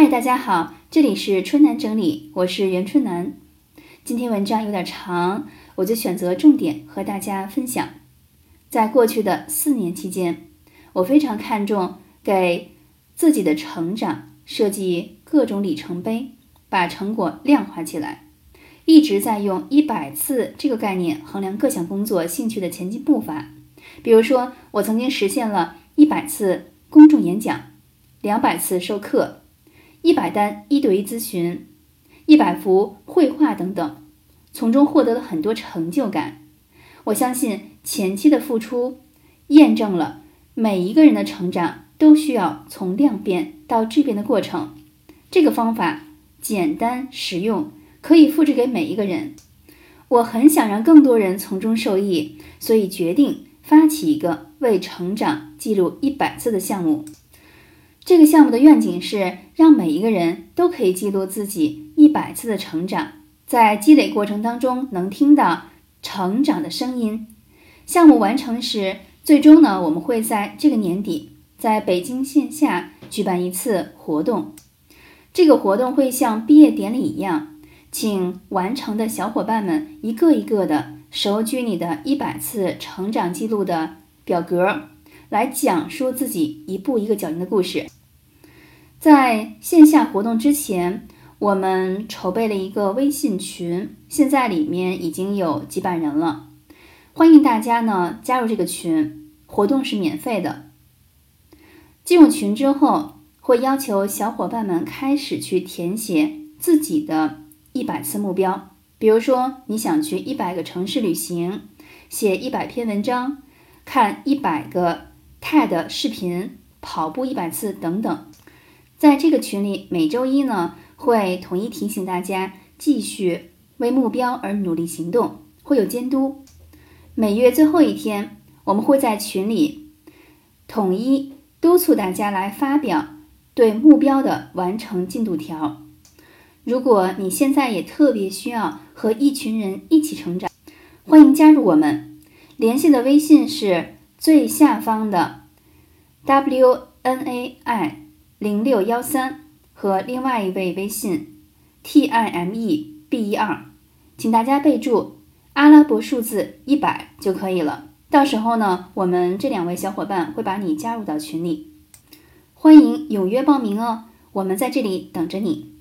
嗨，大家好，这里是春楠整理，我是袁春楠。今天文章有点长，我就选择重点和大家分享。在过去的四年期间，我非常看重给自己的成长设计各种里程碑，把成果量化起来，一直在用一百次这个概念衡量各项工作兴趣的前进步伐。比如说，我曾经实现了一百次公众演讲，两百次授课。一百单一对一咨询，一百幅绘画等等，从中获得了很多成就感。我相信前期的付出验证了每一个人的成长都需要从量变到质变的过程。这个方法简单实用，可以复制给每一个人。我很想让更多人从中受益，所以决定发起一个为成长记录一百次的项目。这个项目的愿景是让每一个人都可以记录自己一百次的成长，在积累过程当中能听到成长的声音。项目完成时，最终呢，我们会在这个年底在北京线下举办一次活动。这个活动会像毕业典礼一样，请完成的小伙伴们一个一个的手举你的一百次成长记录的表格，来讲述自己一步一个脚印的故事。在线下活动之前，我们筹备了一个微信群，现在里面已经有几百人了，欢迎大家呢加入这个群。活动是免费的。进入群之后，会要求小伙伴们开始去填写自己的一百次目标，比如说你想去一百个城市旅行，写一百篇文章，看一百个 TED 视频，跑步一百次等等。在这个群里，每周一呢会统一提醒大家继续为目标而努力行动，会有监督。每月最后一天，我们会在群里统一督促大家来发表对目标的完成进度条。如果你现在也特别需要和一群人一起成长，欢迎加入我们。联系的微信是最下方的 W N A I。零六幺三和另外一位微信 T I M E B 一二，请大家备注阿拉伯数字一百就可以了。到时候呢，我们这两位小伙伴会把你加入到群里，欢迎踊跃报名哦，我们在这里等着你。